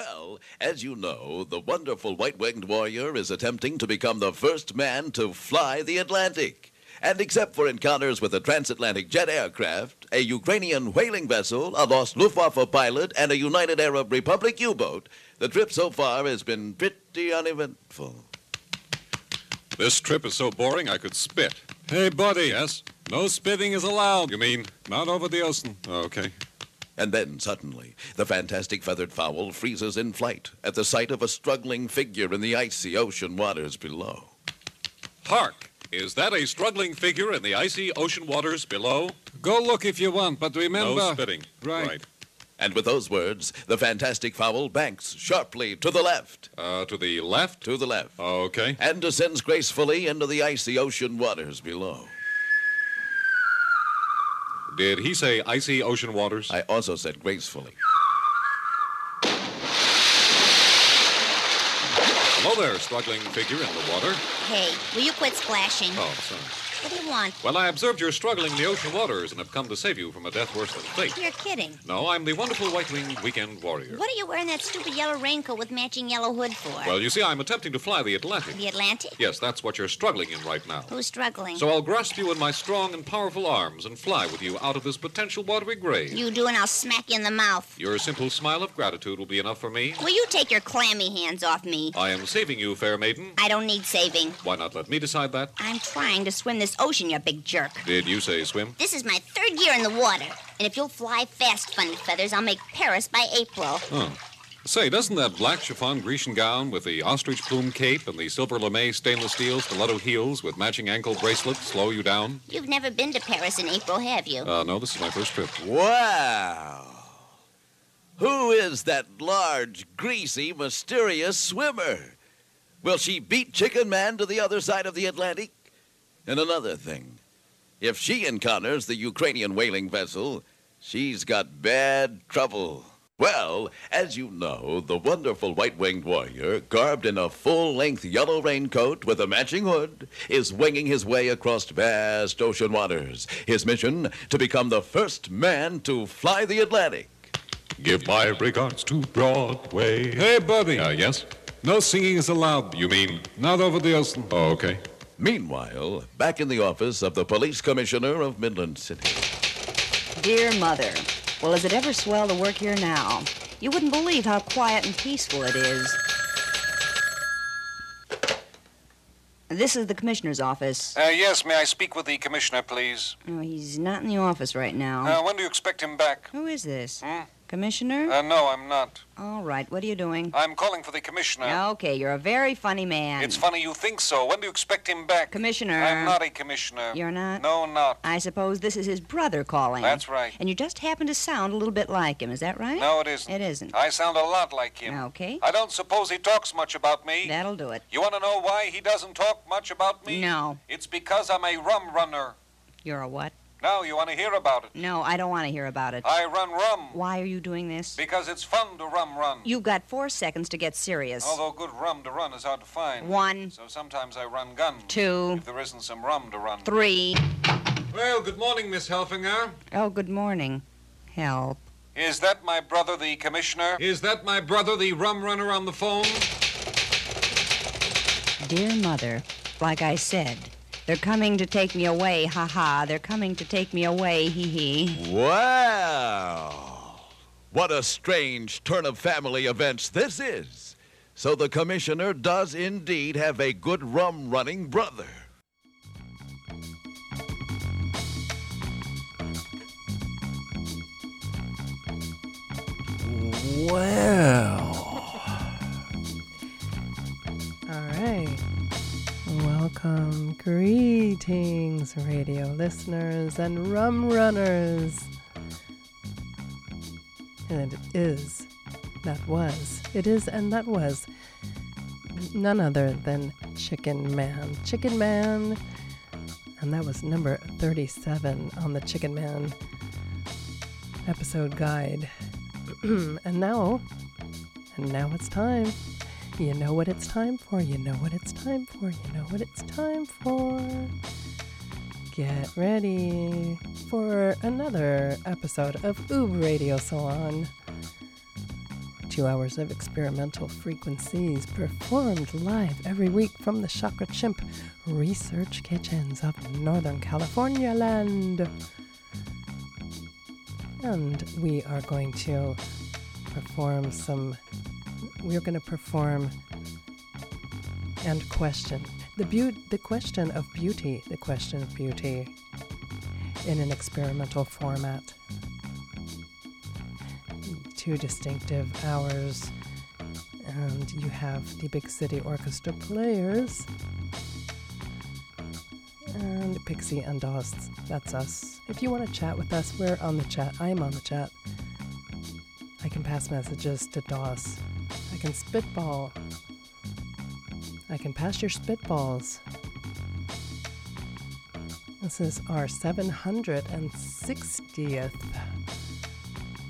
Well, as you know, the wonderful white winged warrior is attempting to become the first man to fly the Atlantic. And except for encounters with a transatlantic jet aircraft, a Ukrainian whaling vessel, a lost Luftwaffe pilot, and a United Arab Republic U boat, the trip so far has been pretty uneventful. This trip is so boring I could spit. Hey, buddy. Yes? No spitting is allowed. You mean? Not over the ocean. Okay. And then suddenly, the fantastic feathered fowl freezes in flight at the sight of a struggling figure in the icy ocean waters below. Hark! Is that a struggling figure in the icy ocean waters below? Go look if you want, but remember. No spitting. Right. right. And with those words, the fantastic fowl banks sharply to the left, Uh, to the left? to the left, Okay. and descends gracefully into the icy ocean waters below. Did he say icy ocean waters? I also said gracefully. Hello there, struggling figure in the water. Hey, will you quit splashing? Oh, sorry. What do you want? Well, I observed you're struggling in the ocean waters and have come to save you from a death worse than fate. You're kidding. No, I'm the wonderful white-winged weekend warrior. What are you wearing that stupid yellow raincoat with matching yellow hood for? Well, you see, I'm attempting to fly the Atlantic. the Atlantic? Yes, that's what you're struggling in right now. Who's struggling? So I'll grasp you in my strong and powerful arms and fly with you out of this potential watery grave. you do, and I'll smack you in the mouth. Your simple smile of gratitude will be enough for me. Will you take your clammy hands off me? I am saving you, fair maiden. I don't need saving. Why not let me decide that? I'm trying to swim this ocean, you big jerk. Did you say swim? This is my third year in the water. And if you'll fly fast, Funny Feathers, I'll make Paris by April. Say, doesn't that black chiffon Grecian gown with the ostrich plume cape and the silver lame stainless steel stiletto heels with matching ankle bracelets slow you down? You've never been to Paris in April, have you? Uh, no, this is my first trip. Wow! Who is that large, greasy, mysterious swimmer? Will she beat Chicken Man to the other side of the Atlantic? And another thing if she encounters the Ukrainian whaling vessel, she's got bad trouble. Well, as you know, the wonderful white winged warrior, garbed in a full length yellow raincoat with a matching hood, is winging his way across vast ocean waters. His mission to become the first man to fly the Atlantic. Give my regards to Broadway. Hey, buddy. Uh, yes? No singing is allowed. You mean? Not over the ocean. Oh, okay. Meanwhile, back in the office of the police commissioner of Midland City. Dear Mother, well, is it ever swell to work here now? You wouldn't believe how quiet and peaceful it is. This is the commissioner's office. Uh, yes, may I speak with the commissioner, please? Oh, he's not in the office right now. Uh, when do you expect him back? Who is this? Hmm? Commissioner? Uh, no, I'm not. All right, what are you doing? I'm calling for the commissioner. Okay, you're a very funny man. It's funny you think so. When do you expect him back? Commissioner. I'm not a commissioner. You're not? No, not. I suppose this is his brother calling. That's right. And you just happen to sound a little bit like him, is that right? No, it isn't. It isn't. I sound a lot like him. Okay. I don't suppose he talks much about me. That'll do it. You want to know why he doesn't talk much about me? No. It's because I'm a rum runner. You're a what? Now, you want to hear about it? No, I don't want to hear about it. I run rum Why are you doing this? because it's fun to rum run. You've got four seconds to get serious. Although good rum to run is hard to find. One, So sometimes I run gun. two, If there isn't some rum to run. three. Well, good morning, Miss Helfinger. Oh, good morning. Help. Is that my brother, the commissioner? Is that my brother, the rum runner on the phone? Dear Mother, like I said, they're coming to take me away, ha ha. They're coming to take me away, hee hee. Well, What a strange turn of family events this is. So the commissioner does indeed have a good rum running brother. Well. All right. Welcome, greetings, radio listeners and rum runners. And it is, that was, it is, and that was none other than Chicken Man. Chicken Man, and that was number 37 on the Chicken Man episode guide. and now, and now it's time. You know what it's time for. You know what it's time for. You know what it's time for. Get ready for another episode of Oob Radio Salon. two hours of experimental frequencies performed live every week from the Chakra Chimp Research Kitchens of Northern California land. And we are going to perform some, we're going to perform and question the, beau- the question of beauty, the question of beauty in an experimental format two distinctive hours, and you have the Big City Orchestra players. And Pixie and Das, that's us. If you want to chat with us, we're on the chat. I am on the chat. I can pass messages to Das. Can spitball. I can pass your spitballs. This is our 760th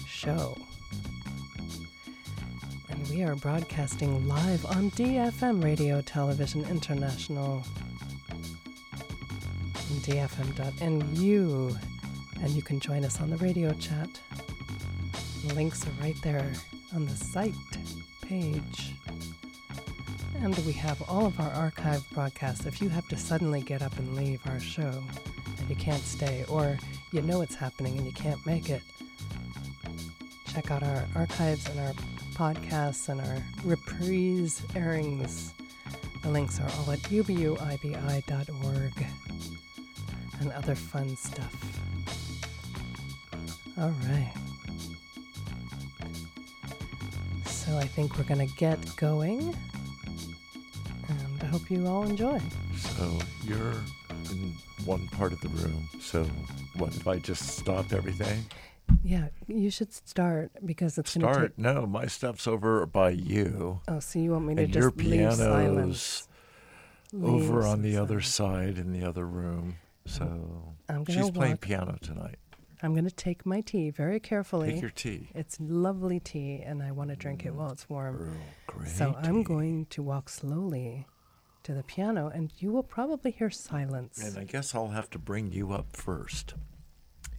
show and we are broadcasting live on DFM Radio Television International. DFM.nu, and you can join us on the radio chat. The links are right there on the site page. And we have all of our archive broadcasts. If you have to suddenly get up and leave our show and you can't stay, or you know it's happening and you can't make it, check out our archives and our podcasts and our reprise airings. The links are all at ubuibi.org and other fun stuff. All right. So I think we're going to get going. And I hope you all enjoy. So you're in one part of the room. So what if I just stop everything? Yeah, you should start because it's going to Start? take. No, my stuff's over by you. Oh, so you want me to And just your leave piano's silence? over Leave on the some other side in the other room. So I'm she's playing piano tonight. I'm going to take my tea very carefully. Take your tea. It's lovely tea, and I want to drink it mm, while it's warm. Grey So I'm going to walk slowly to the piano, and you will probably hear silence. And I guess I'll have to bring you up first.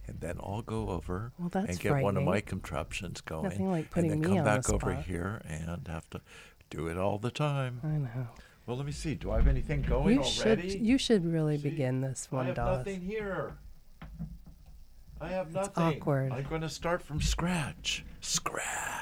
And then I'll go over Well, and get one of my contraptions going. Nothing like putting and then me come on the back over here and have to do it all the time. I know. Well, let me see. Do I have anything going You already? should you should really See? begin this I one, have Das. nothing here. I have It's nothing. awkward. I'm going to start from scratch. Scratch.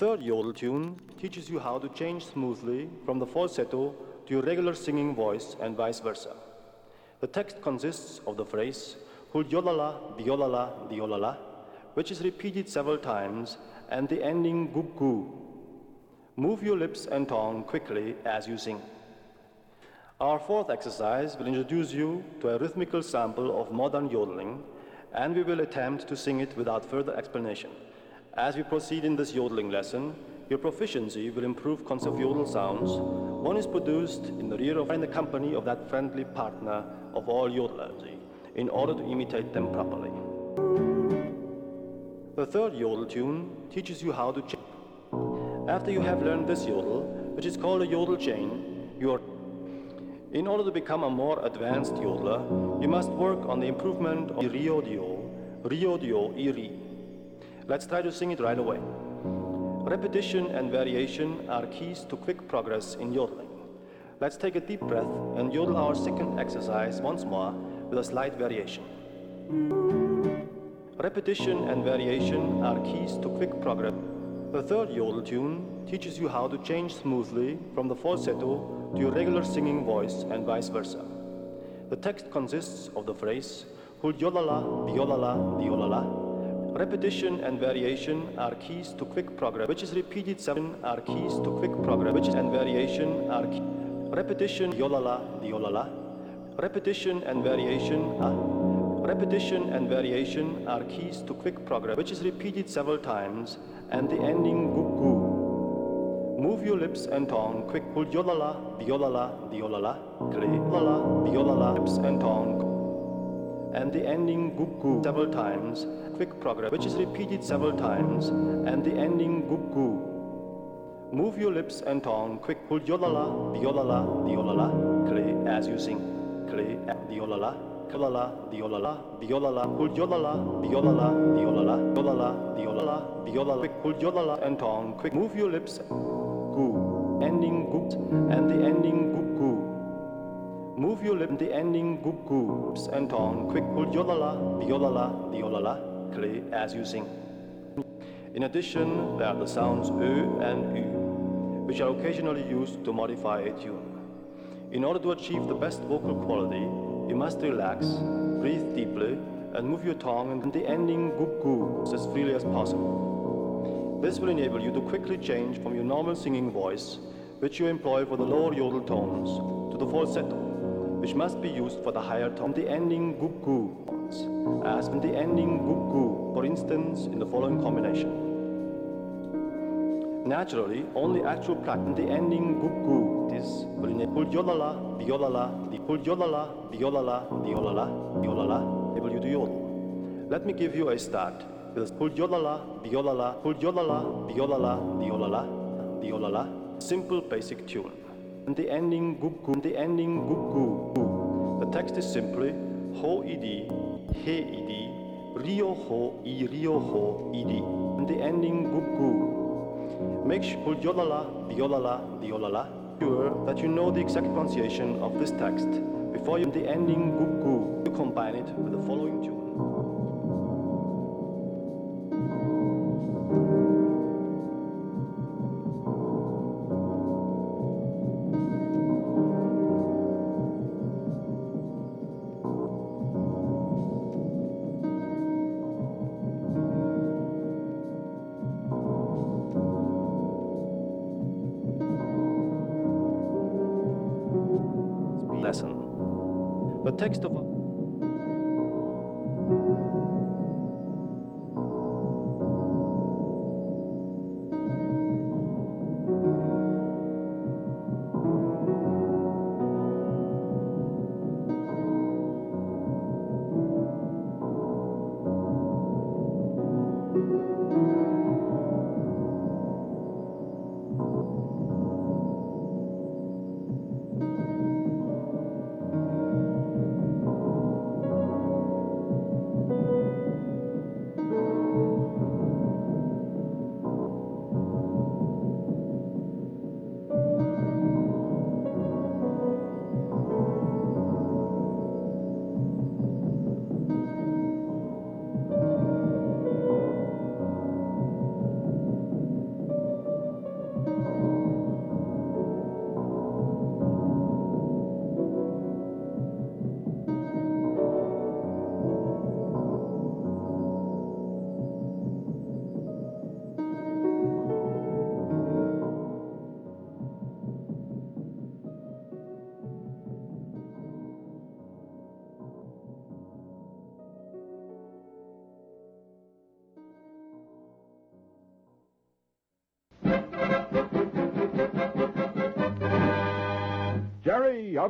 Third yodel tune teaches you how to change smoothly from the falsetto to your regular singing voice and vice versa. The text consists of the phrase Hul yolala, diolala, diolala, which is repeated several times, and the ending goo goo. Move your lips and tongue quickly as you sing. Our fourth exercise will introduce you to a rhythmical sample of modern yodeling, and we will attempt to sing it without further explanation. As we proceed in this yodeling lesson, your proficiency will improve concept yodel sounds. One is produced in the rear of in the company of that friendly partner of all yodelers, in order to imitate them properly. The third yodel tune teaches you how to chain. After you have learned this yodel, which is called a yodel chain, you are in order to become a more advanced yodeler, you must work on the improvement of Rio Dio, Rio Dio, Iri. Let's try to sing it right away. Repetition and variation are keys to quick progress in yodeling. Let's take a deep breath and yodel our second exercise once more with a slight variation. Repetition and variation are keys to quick progress. The third yodel tune teaches you how to change smoothly from the falsetto to your regular singing voice and vice versa. The text consists of the phrase hul yolala, biolala, diolala. Repetition and variation are keys to quick progress, which is repeated seven are keys to quick progress, which is and variation are key. repetition yolala, diolala. Repetition and variation are repetition and variation are keys to quick progress, which is repeated several times, and the ending gu gu. Move your lips and tongue quick. Yolala, biolala, diolala, kle, lala, biolala, lips and tongue. And the ending gu gu several times, quick progress, which is repeated several times, and the ending gu gu. Move your lips and tongue quick. Hul yolala, diolala, kle, as you sing. Kle, diolala, kalala, diolala, biolala, hul yolala, biolala, diolala, yolala, diolala, biolala, quick, hul yolala, and tongue quick. Move your lips, goo, ending goo, and the ending goo goo. Move your lip, in the ending goo goo, and tongue quick, hul yolala, biolala, diolala, kle, as you sing. In addition, there are the sounds ö and ü, which are occasionally used to modify a tune. In order to achieve the best vocal quality, you must relax, breathe deeply, and move your tongue and the ending goo goo as freely as possible. This will enable you to quickly change from your normal singing voice, which you employ for the lower yodel tones, to the falsetto, which must be used for the higher tone, the ending goo goo as in the ending goo goo, for instance, in the following combination. Naturally, only actual practice the ending goo goo is pul yolala, biolala, di pul yolala, biolala, diolala, diolala, able to yodel. Let me give you a start with pul yolala, biolala, pul yolala, biolala, diolala, diolala, simple basic tune. And the ending goo, the ending goo. The text is simply ho ed, he ed, rio ho, i rio ho, ed. And the ending goo. Make sure yolala, biolala, diolala. Sure that you know the exact pronunciation of this text before you the ending goo. You combine it with the following tune.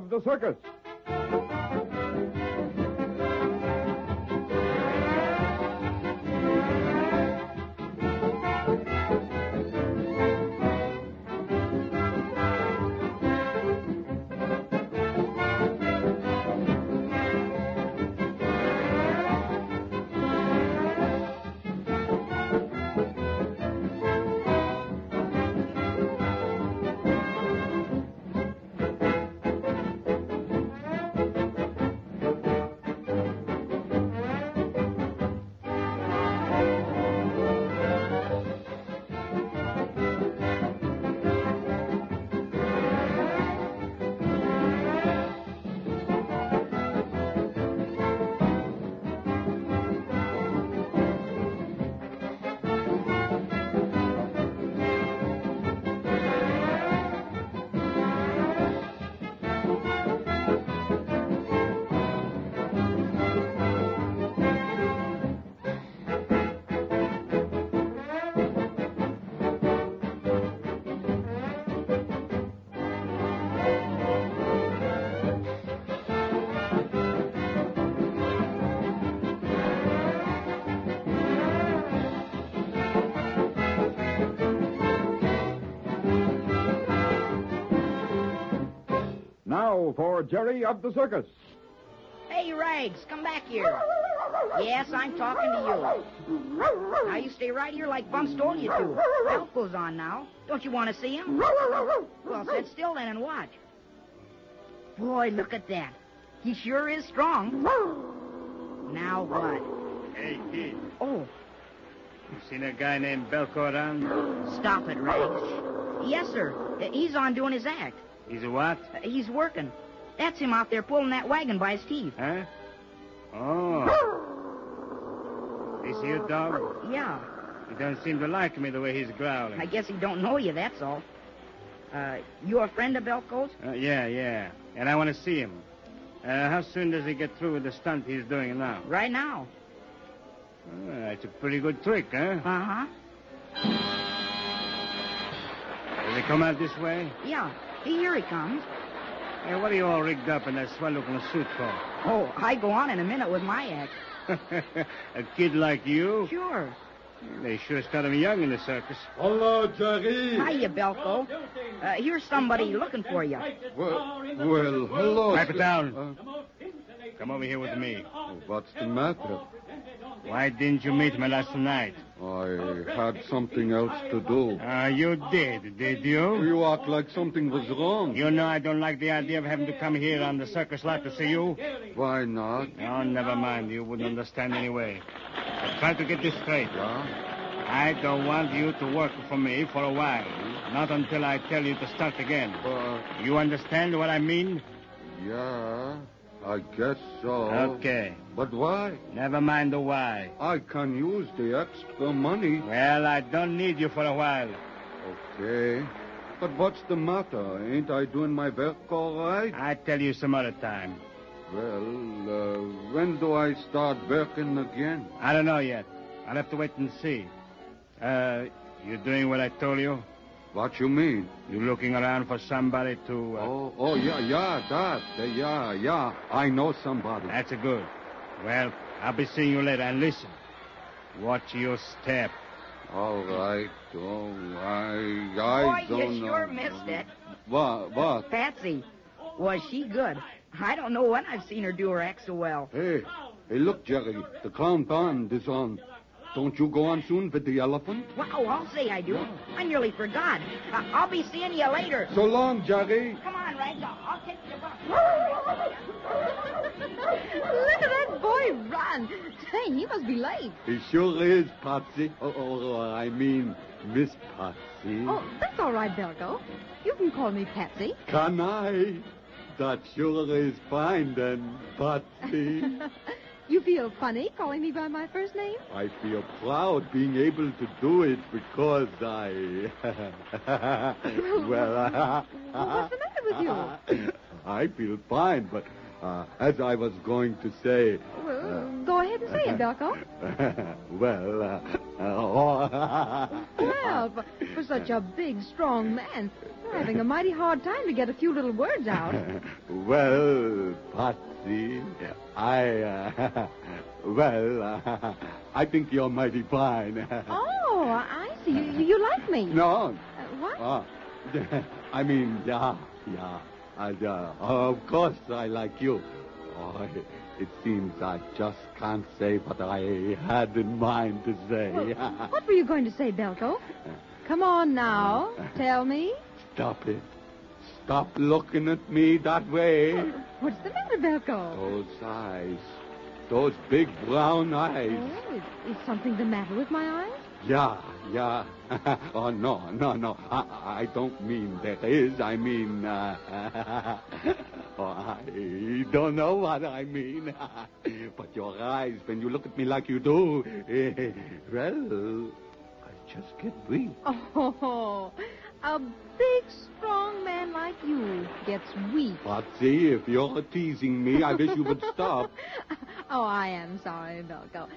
Of the circus. For Jerry of the Circus. Hey, Rags, come back here. Yes, I'm talking to you. Now you stay right here like Bumps told you to. Help goes on now. Don't you want to see him? Well, sit still then and watch. Boy, look at that. He sure is strong. Now what? Hey, kid. Oh, You seen a guy named Belko around? stop it, Rags. Yes, sir. He's on doing his act. He's a what? He's working. That's him out there pulling that wagon by his teeth. Huh? Oh. This here dog? Yeah. He don't seem to like me the way he's growling. I guess he don't know you, that's all. Uh, you a friend of Belko's? Uh, yeah, yeah. And I want to see him. Uh, how soon does he get through with the stunt he's doing now? Right now. Oh, that's a pretty good trick, huh? Uh-huh. Does he come out this way? Yeah. Here he comes. Hey, what are you all rigged up in that swell-looking suit for? Oh, I go on in a minute with my act. a kid like you? Sure. They sure started me young in the circus. Hello, Jerry. Hiya, Belko. Uh, here's somebody looking for you. Well, well hello. Pipe it sir. down. Come over here with me. Uh, what's the matter? Why didn't you meet me last night? I had something else to do. Ah, you did, did you? You act like something was wrong. You know I don't like the idea of having to come here on the circus lot to see you. Why not? Oh, never mind. You wouldn't understand anyway. But try to get this straight. I don't want you to work for me for a while. Not until I tell you to start again. You understand what I mean? yeah, I guess so. Okay. But why? Never mind the why. I can use the extra money. Well, I don't need you for a while. Okay. But what's the matter? Ain't I doing my work all right? I tell you some other time. Well, uh, when do I start working again? I don't know yet. I'll have to wait and see. Uh, you doing what I told you? What you mean? You looking around for somebody to... Uh... Oh, oh, yeah, yeah, that. uh, yeah, yeah. I know somebody. That's a good. Well, I'll be seeing you later. And listen, watch your step. All right. Oh, I, I Boy, don't you know. sure missed it. What? What? Patsy. Was she good? I don't know when I've seen her do her act so well. Hey, hey, look, Jerry. The clown band is on. Don't you go on soon with the elephant? Wow, I'll say I do. I nearly forgot. Uh, I'll be seeing you later. So long, Jerry. Come on, Rags. I'll, take you back. Look at that boy run. Say, he must be late. He sure is, Patsy. Oh, oh, I mean, Miss Patsy. Oh, that's all right, Belko. You can call me Patsy. Can I? That sure is fine, then, Patsy. you feel funny calling me by my first name? I feel proud being able to do it because I. well, uh, What's the matter with you? I feel fine, but uh, as I was going to say. Well, go ahead and say it, Belko. well, uh, uh, Well, for, for such a big, strong man, you're having a mighty hard time to get a few little words out. well, Patsy, I. Uh, well, uh, I think you're mighty fine. Oh, I see. You, you like me. No. Uh, what? Ah, I mean, yeah, yeah. I, uh, of course, I like you. Oh, it seems I just can't say what I had in mind to say. What were you going to say, Belko? Come on now. Tell me. Stop it. Stop looking at me that way. What's the matter, Belko? Those eyes. Those big brown eyes. Oh, is, is something the matter with my eyes? Yeah, yeah. oh, no, no, no. I, I don't mean there is. I mean, uh, oh, I don't know what I mean. but your eyes, when you look at me like you do, well, I just get weak. Oh, a big, strong man like you gets weak. Patsy, if you're teasing me, I wish you would stop. Oh, I am sorry, Belko.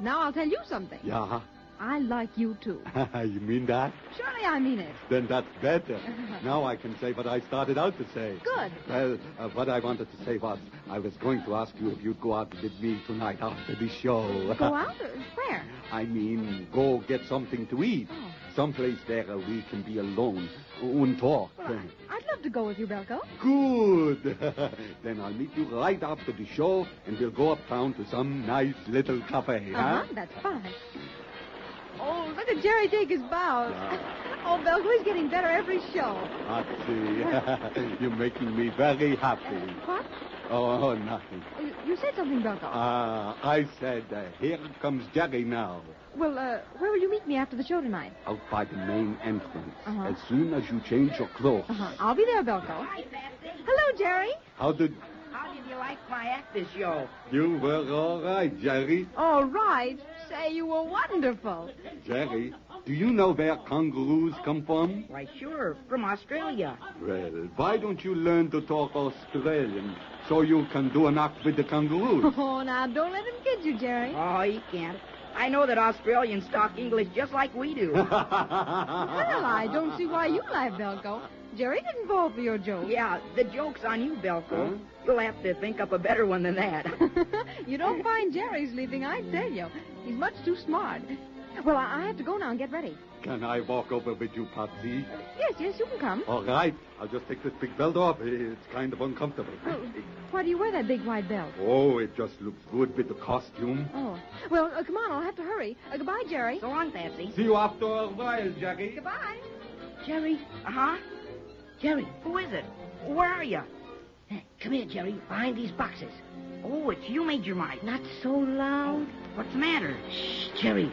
Now I'll tell you something. Yeah? I like you too. you mean that? Surely I mean it. Then that's better. now I can say what I started out to say. Good. Well, uh, what I wanted to say was, I was going to ask you if you'd go out with me tonight after the show. Go out? Where? I mean, go get something to eat. Oh, Someplace there we can be alone and talk. I'd love to go with you, Belko. Good. then I'll meet you right after the show, and we'll go uptown to some nice little cafe, Uh-huh, huh? that's fine. Oh, look at Jerry take his bows. Oh, Belko, he's getting better every show. Patsy, you're making me very happy. What? Oh, nothing. You, said something, Belko. Ah, I said, uh, here comes Jerry now. well, uh, where will you meet me after the show tonight? Out by the main entrance. Uh-huh. As soon as you change your clothes. Uh-huh. I'll be there, Belko. Hello, Jerry. How did How did you like my act this show? you were all right, Jerry? All right. Say, you were wonderful. Jerry, do you know where kangaroos come from? Why, sure, from Australia. Well, why don't you learn to talk Australian so you can do an act with the kangaroos? Oh, now, don't let him kid you, Jerry. Oh, he can't. I know that Australians talk English just like we do. Well, I don't see why you laugh, Belko. Jerry didn't fall for your joke. Yeah, the joke's on you, Belko. You'll have to think up a better one than that. you don't find Jerry's leaving, I tell you. He's much too smart. Well, I I have to go now and get ready. Can I walk over with you, Patsy? Yes, yes, you can come. All right. I'll just take this big belt off. It's kind of uncomfortable. Why do you wear that big white belt? Oh, it just looks good with the costume. Oh. Well, uh, come on, I'll have to hurry. Uh, goodbye, Jerry. So long, Patsy. See you after a while, Jackie. Goodbye. Jerry? Uh-huh. Jerry. Who is it? Where are you? Come here, Jerry. Behind these boxes. Oh, it's you, Major Mite. Not so loud. What's the matter? Shh, Jerry.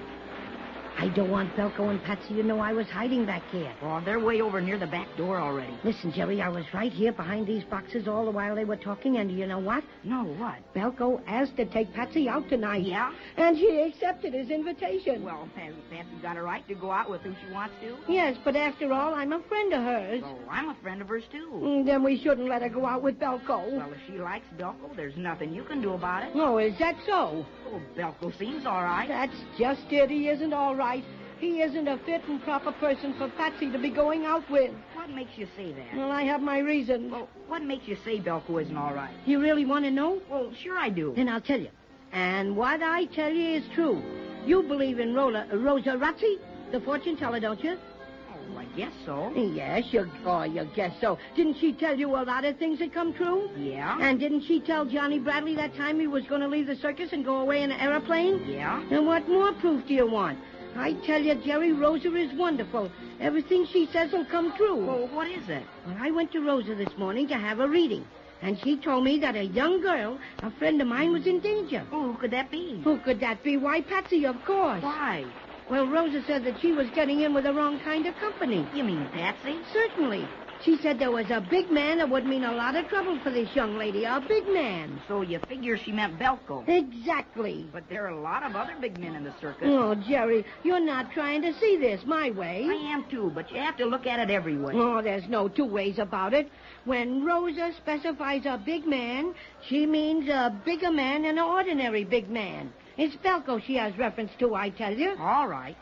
I don't want Belko and Patsy to know I was hiding back here. Oh, they're way over near the back door already. Listen, Jerry, I was right here behind these boxes all the while they were talking, and you know what? No, what? Belko asked to take Patsy out tonight. Yeah? And she accepted his invitation. Well, Patsy, Patsy's got a right to go out with who she wants to. Yes, but after all, I'm a friend of hers. Oh, I'm a friend of hers, too. Mm, Then we shouldn't let her go out with Belko. Well, if she likes Belko, there's nothing you can do about it. Oh, is that so? Oh, Belko seems all right. That's just it. He isn't all right. He isn't a fit and proper person for Patsy to be going out with. What makes you say that? Well, I have my reasons. Well, what makes you say Belko isn't all right? You really want to know? Well, sure I do. Then I'll tell you. And what I tell you is true. You believe in Rola, Rosa Razzi, the fortune teller, don't you? Oh, I guess so. Yes, you, oh, you guess so. Didn't she tell you a lot of things that come true? Yeah? And didn't she tell Johnny Bradley that time he was going to leave the circus and go away in an aeroplane? Yeah? And what more proof do you want? I tell you, Jerry, Rosa is wonderful. Everything she says will come true. Well, what is it? Well, I went to Rosa this morning to have a reading, and she told me that a young girl, a friend of mine, was in danger. Oh, who could that be? Who could that be? Why, Patsy, of course. Why? Well, Rosa said that she was getting in with the wrong kind of company. You mean Patsy? Certainly. She said there was a big man that would mean a lot of trouble for this young lady. A big man. So you figure she meant Belko. Exactly. But there are a lot of other big men in the circus. Oh, Jerry, you're not trying to see this my way. I am too, but you have to look at it every way. Oh, there's no two ways about it. When Rosa specifies a big man, she means a bigger man than an ordinary big man. It's Belko she has reference to, I tell you. All right.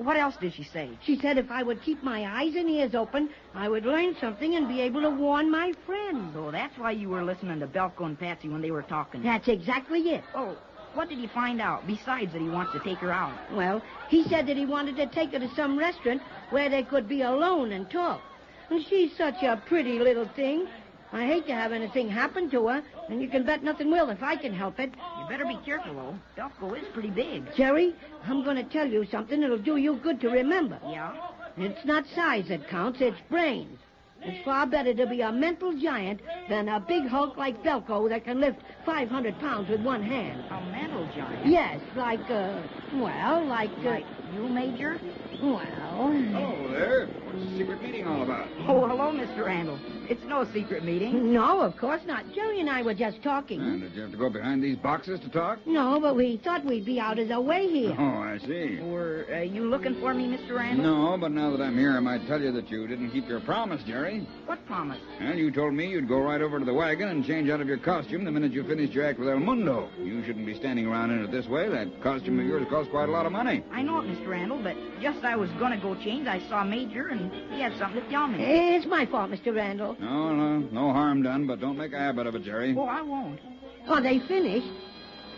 What else did she say? She said if I would keep my eyes and ears open, I would learn something and be able to warn my friends. So that's why you were listening to Belko and Patsy when they were talking. That's exactly it. Oh, what did he find out besides that he wants to take her out? Well, he said that he wanted to take her to some restaurant where they could be alone and talk. And she's such a pretty little thing. I hate to have anything happen to her, and you can bet nothing will if I can help it. You better be careful, though. Belko is pretty big. Jerry, I'm going to tell you something that'll do you good to remember. Yeah? It's not size that counts, it's brains. It's far better to be a mental giant than a big hulk like Belko that can lift 500 pounds with one hand. A mental giant? Yes, like, uh, well, like, uh, Like you, Major? well. Hello there. What's the secret meeting all about? Oh, hello, Mr. Randall. It's no secret meeting. No, of course not. Jerry and I were just talking. And did you have to go behind these boxes to talk? No, but we thought we'd be out of the way here. Oh, I see. Were uh, you looking for me, Mr. Randall? No, but now that I'm here, I might tell you that you didn't keep your promise, Jerry. What promise? Well, you told me you'd go right over to the wagon and change out of your costume the minute you finished your act with El Mundo. You shouldn't be standing around in it this way. That costume of yours costs quite a lot of money. I know it, Mr. Randall, but just as I was going to go change, I saw Major, and he had something to tell me. It's my fault, Mr. Randall. No, no, no harm done, but don't make a habit of it, Jerry. Oh, I won't. Are they finished?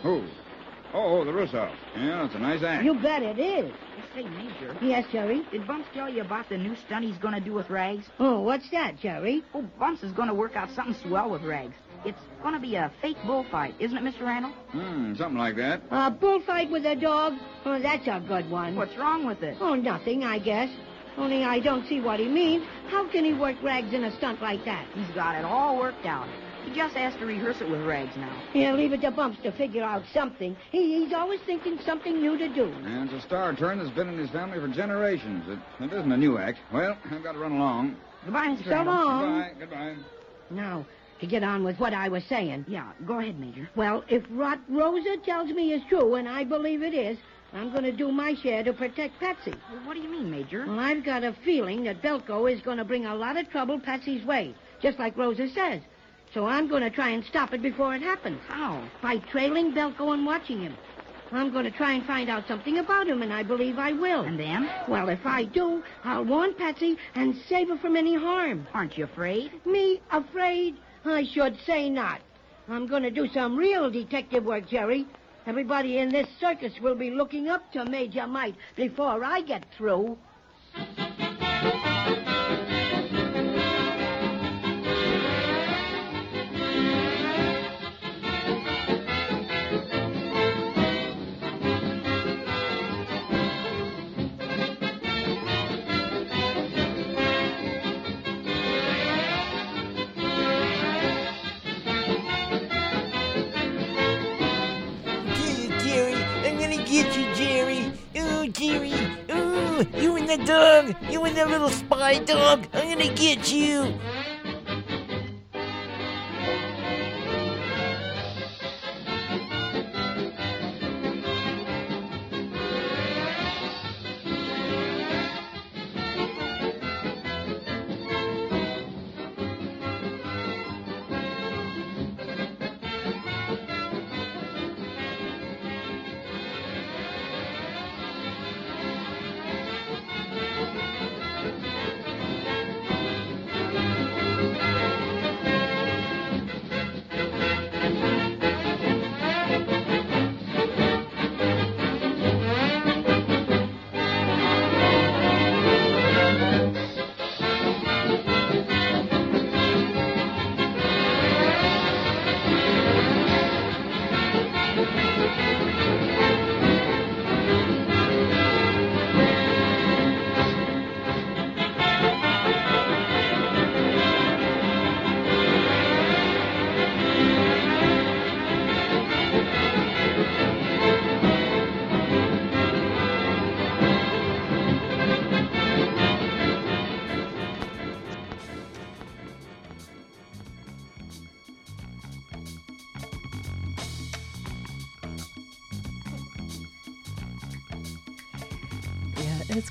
Who? Oh, the Russo. Yeah, it's a nice act. You bet it is. Say, Major. Yes, Jerry? Did Bumps tell you about the new stunt he's going to do with Rags? Oh, what's that, Jerry? Oh, Bumps is going to work out something swell with Rags. It's going to be a fake bullfight, isn't it, Mr. Randall? Hmm, something like that. A bullfight with a dog? Oh, that's a good one. What's wrong with it? Oh, nothing, I guess. Only I don't see what he means. How can he work Rags in a stunt like that? He's got it all worked out. He just has to rehearse it with Rags now. Yeah, leave it to Bumps to figure out something. He, he's always thinking something new to do. And it's a star turn that's been in his family for generations. It, it isn't a new act. Well, I've got to run along. Goodbye, Mr. So Randall. long. Goodbye, goodbye. Now, to get on with what I was saying. Yeah, go ahead, Major. Well, if what Rosa tells me is true, and I believe it is, I'm going to do my share to protect Patsy. Well, what do you mean, Major? Well, I've got a feeling that Belko is going to bring a lot of trouble Patsy's way, just like Rosa says. So I'm going to try and stop it before it happens. How? By trailing Belko and watching him. I'm going to try and find out something about him, and I believe I will. And then? Well, if I do, I'll warn Patsy and save her from any harm. Aren't you afraid? Me afraid? I should say not. I'm going to do some real detective work, Jerry. Everybody in this circus will be looking up to Major Mite before I get through. Oh, Jerry. Oh, you and the dog. You and the little spy dog. I'm gonna get you.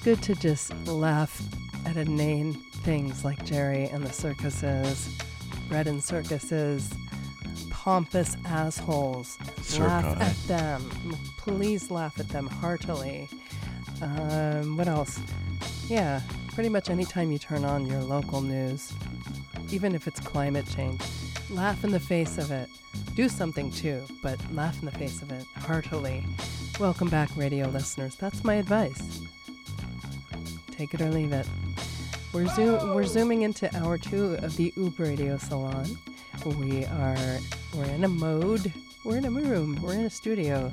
Good to just laugh at inane things like Jerry and the circuses, Red and circuses, pompous assholes. Laugh at them. Please laugh at them heartily. Um, what else? Yeah, pretty much anytime you turn on your local news, even if it's climate change, laugh in the face of it. Do something too, but laugh in the face of it heartily. Welcome back, radio listeners. That's my advice. Take it or leave it. We're, zoom- we're zooming into hour two of the Oob Radio Salon. We are we're in a mode. We're in a room. We're in a studio.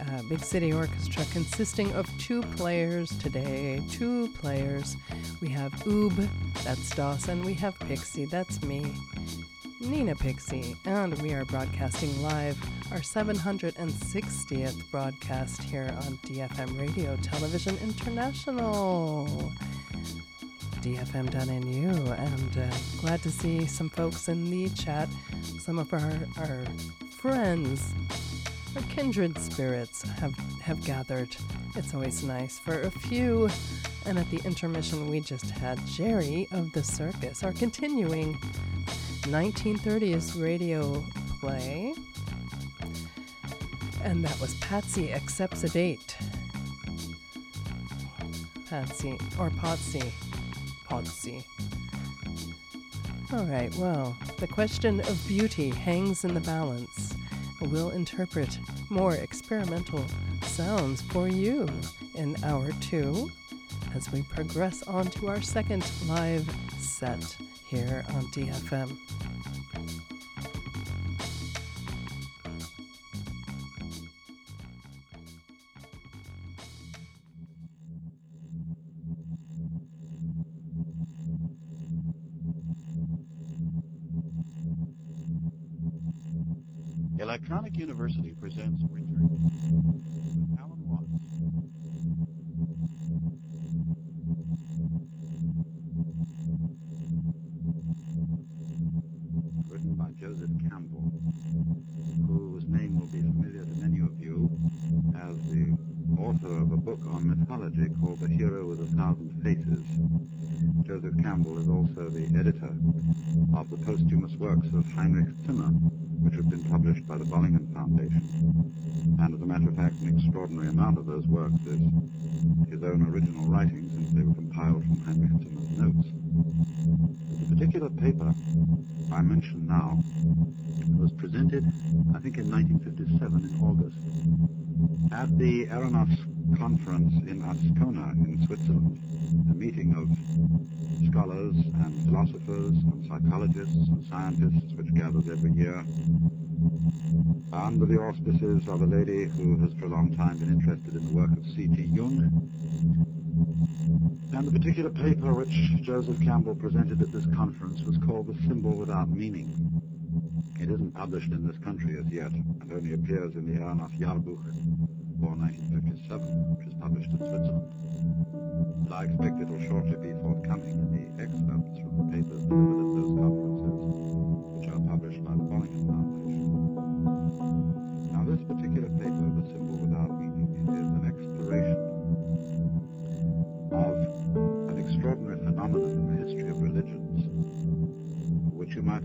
Uh, big city orchestra consisting of two players today. Two players. We have Oob, that's Dawson. We have Pixie, that's me. Nina Pixie, and we are broadcasting live our 760th broadcast here on DFM Radio Television International. DFM.nu, and uh, glad to see some folks in the chat. Some of our, our friends, our kindred spirits have, have gathered. It's always nice for a few. And at the intermission, we just had Jerry of the Circus, our continuing 1930s radio play. And that was Patsy Accepts a Date. Patsy, or Potsy. Potsy. All right, well, the question of beauty hangs in the balance. We'll interpret more experimental sounds for you in hour two as we progress on to our second live set here on DFM. Electronic University presents Return with Alan Watts. Written by Joseph Campbell, whose name will be familiar to many of you as the author of a book on mythology called The Hero with a Thousand Faces. Joseph Campbell is the editor of the posthumous works of Heinrich Zimmer, which have been published by the Bollingen Foundation. And as a matter of fact, an extraordinary amount of those works is his own original writing, since they were compiled from Heinrich Zimmer's notes. The particular paper I mention now was presented, I think, in 1957 in August at the Eranos Conference in Ascona in Switzerland, a meeting of scholars and philosophers and psychologists and scientists which gathers every year under the auspices of a lady who has for a long time been interested in the work of C.G. Jung. And the particular paper which Joseph Campbell presented at this conference was called The Symbol Without Meaning. It isn't published in this country as yet, and only appears in the Eranos Jahrbuch for 1957, which is published in Switzerland. I expect it will shortly be forthcoming in the excerpts from the papers delivered at those conferences,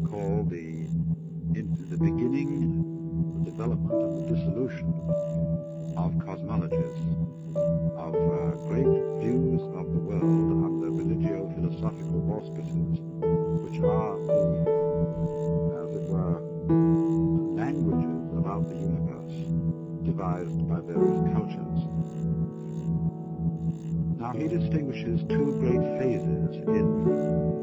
call the, in, the beginning, the development of the dissolution of cosmologies, of uh, great views of the world under religio-philosophical auspices, which are the, as it were, languages about the universe devised by various cultures. Now he distinguishes two great phases in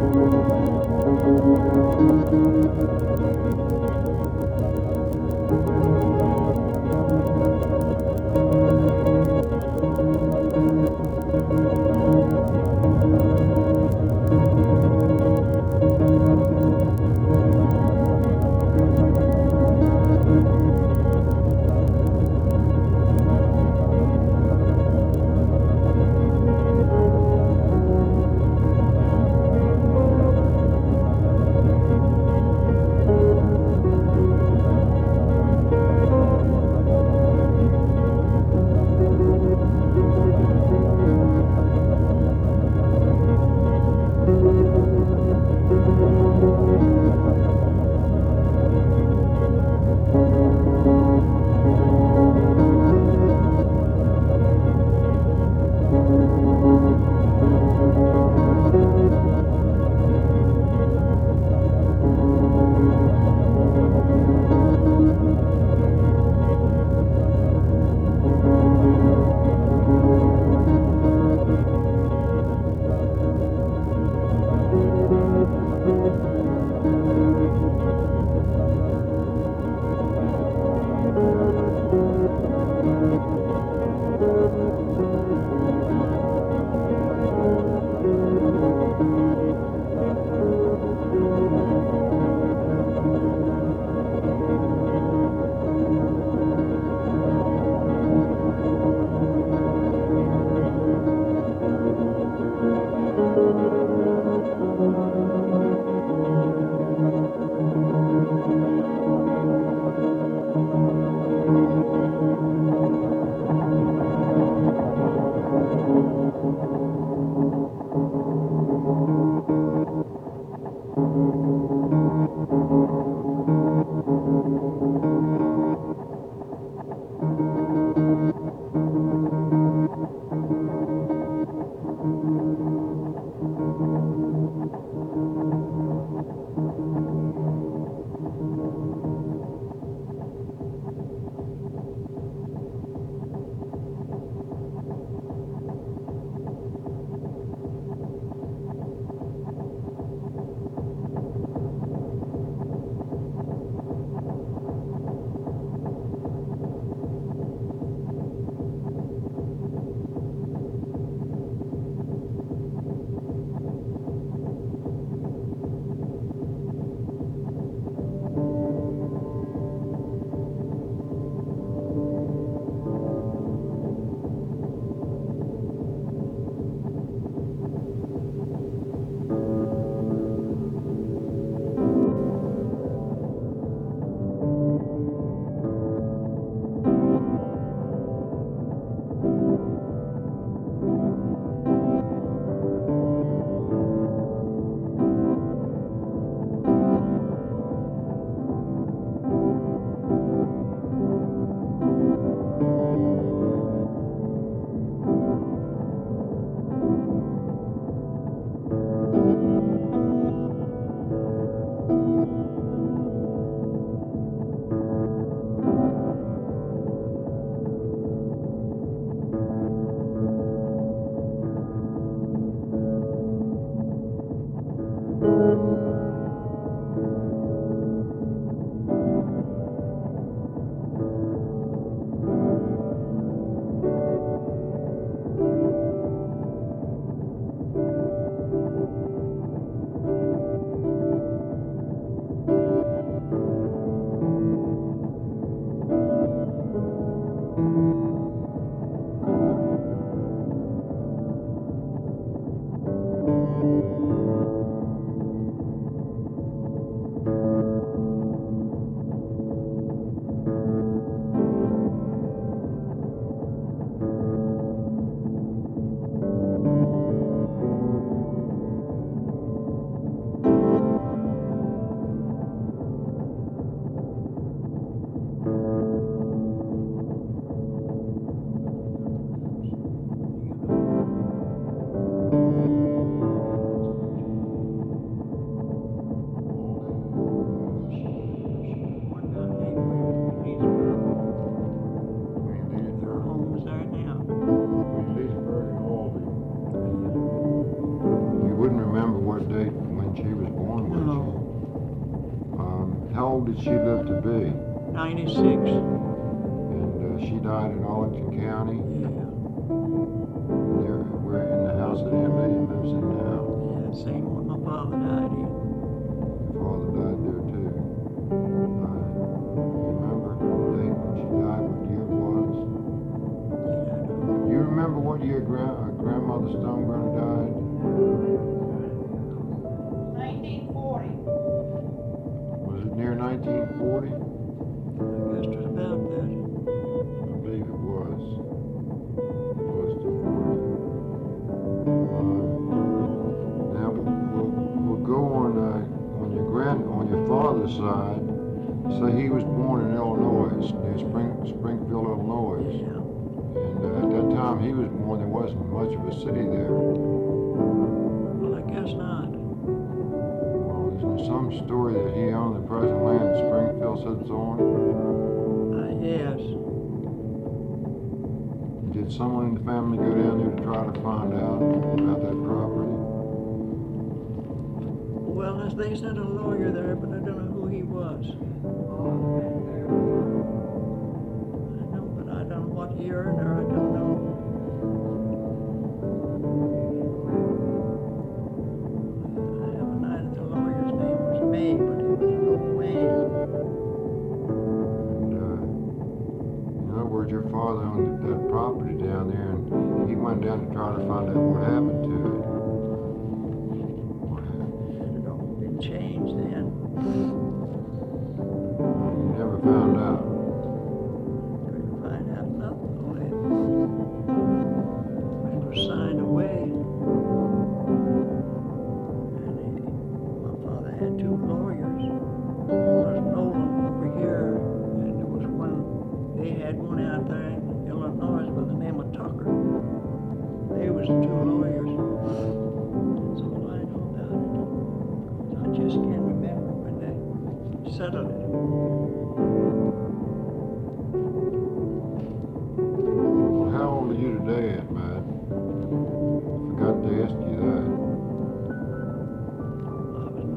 Thank you. You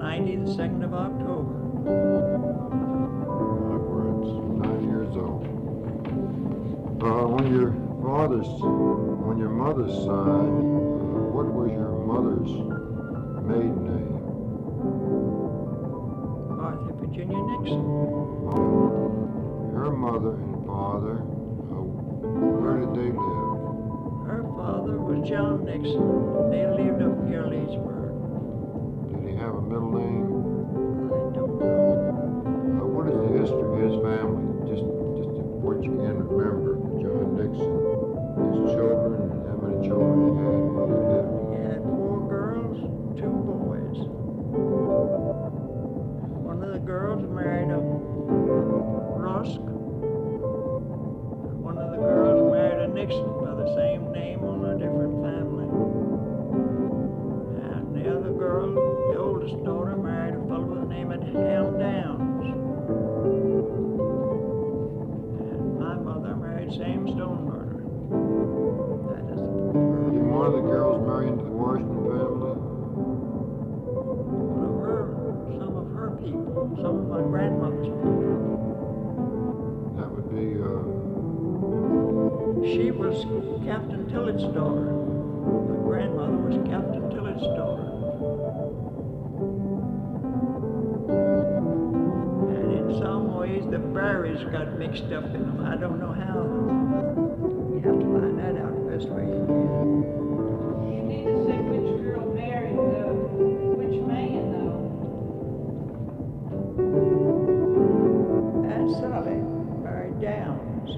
90 the 2nd of October. Backwards, nine years old. Uh, on your father's, on your mother's side, uh, what was your mother's maiden name? Martha Virginia Nixon. Her mother and father, uh, where did they live? Her father was John Nixon. They lived up near Leesburg. Middle name? I don't know. Uh, what is the history of his family? Just, just what you can remember. Tillett's daughter. My grandmother was Captain Tillett's daughter. And in some ways, the berries got mixed up in them. I don't know how. You have to find that out the best way you can. You need to say which girl married the, which man though. Aunt Sally married Downs.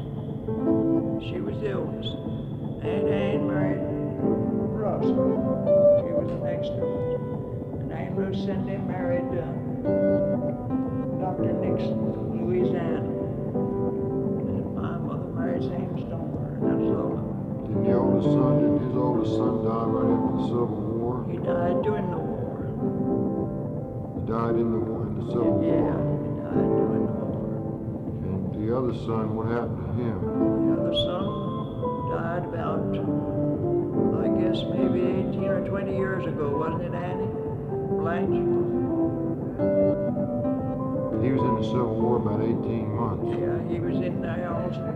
She was the oldest. Aunt Ann married Russell. She was next oldest. And Aunt Lucinda married uh, Dr. Nixon from Louisiana. And my mother married Sam Stoneburner. That's all. did the oldest son, did his oldest son die right after the Civil War? He died during the war. He died in the, war- in the Civil Yeah, War. Yeah, he died during the war. And the other son, what happened to him? The other son died about, I guess, maybe 18 or 20 years ago, wasn't it, Annie? Blanche? He was in the Civil War about 18 months. Yeah, he was in there also,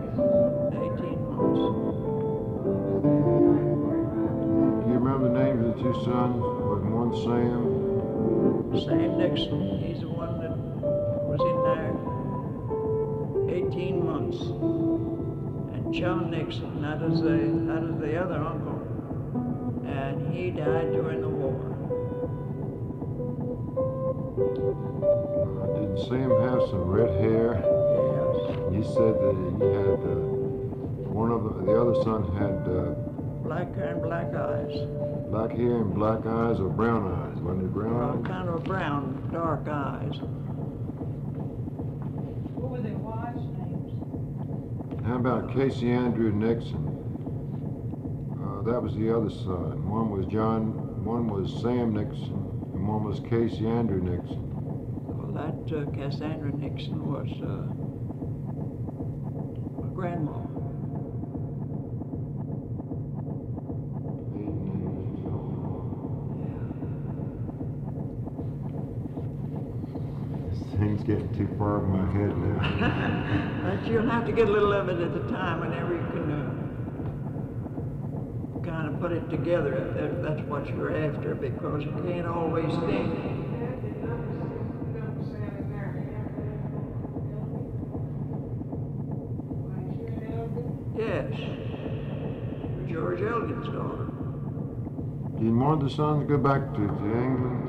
18 months. Do you remember the names of the two sons? Was one Sam? Sam Nixon, he's the one that was in there 18 months. John Nixon, that is the, that is the other uncle. And he died during the war. Uh, did Sam have some red hair? Yes. You said that he had, uh, one of the, the other son had uh, Black hair and black eyes. black hair and black eyes or brown eyes. Wasn't it brown Well, eyes? kind of brown, dark eyes. What were their wives' names? How about Casey Andrew Nixon? Uh, that was the other son. One was John, one was Sam Nixon, and one was Casey Andrew Nixon. Well, that uh, Cassandra Nixon was uh, my grandma. Things getting too far in my head now. But you'll have to get a little of it at the time whenever you can uh, kind of put it together if that, that's what you're after because you can't always think. Yes. George Elgin's daughter. Do you want the son to go back to, to England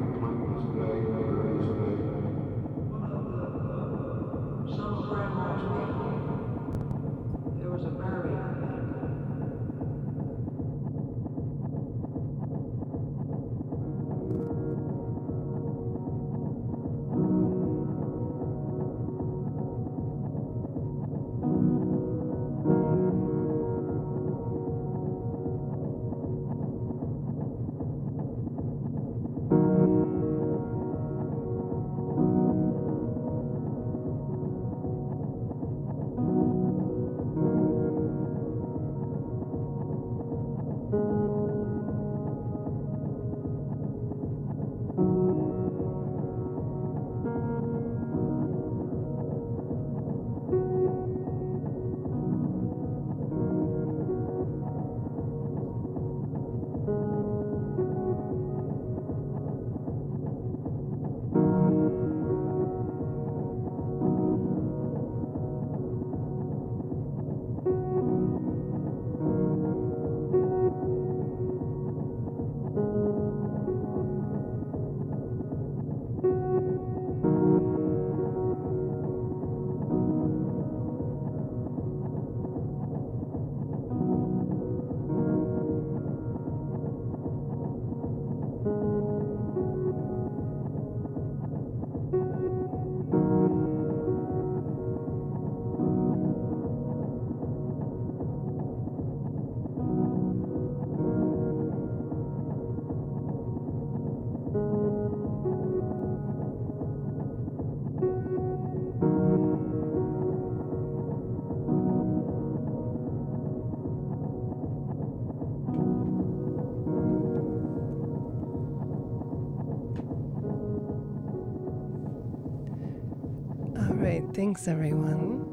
thanks everyone.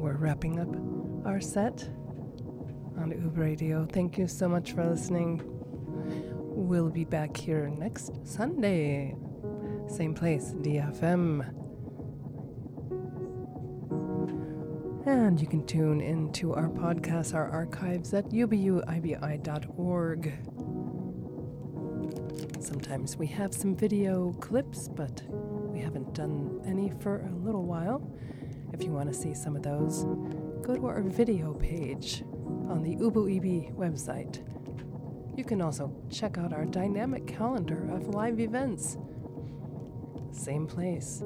We're wrapping up our set on Uber Radio. Thank you so much for listening. We'll be back here next Sunday. Same place, DFM. And you can tune into our podcasts, our archives at ubuibi.org. Sometimes we have some video clips, but haven't done any for a little while. If you want to see some of those, go to our video page on the Ubu EB website. You can also check out our dynamic calendar of live events. Same place.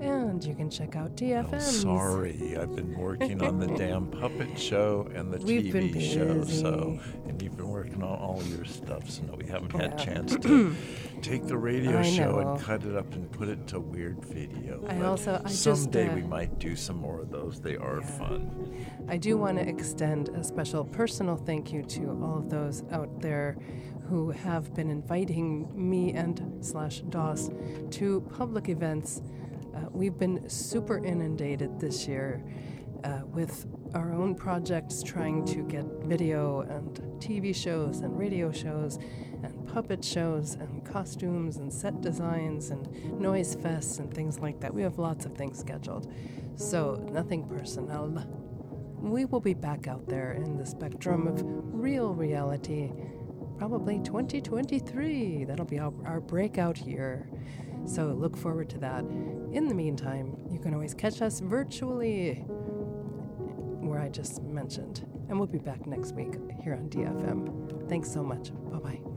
And you can check out DFM. Oh, sorry, I've been working on the damn puppet show and the We've TV show. So, and you've been working on all your stuff, so no, we haven't had Yeah. chance to take the radio I show know. and cut it up and put it to weird video. I But also- I just, someday uh, we might do some more of those. They are fun. I do want to extend a special personal thank you to all of those out there who have been inviting me and slash Das to public events. Uh, we've been super inundated this year uh, with our own projects trying to get video and TV shows and radio shows puppet shows and costumes and set designs and noise fests and things like that. We have lots of things scheduled. So, nothing personal. We will be back out there in the spectrum of real reality, probably 2023. That'll be our, our breakout year. So look forward to that. In the meantime, you can always catch us virtually, where I just mentioned. And we'll be back next week here on DFM. Thanks so much. Bye bye.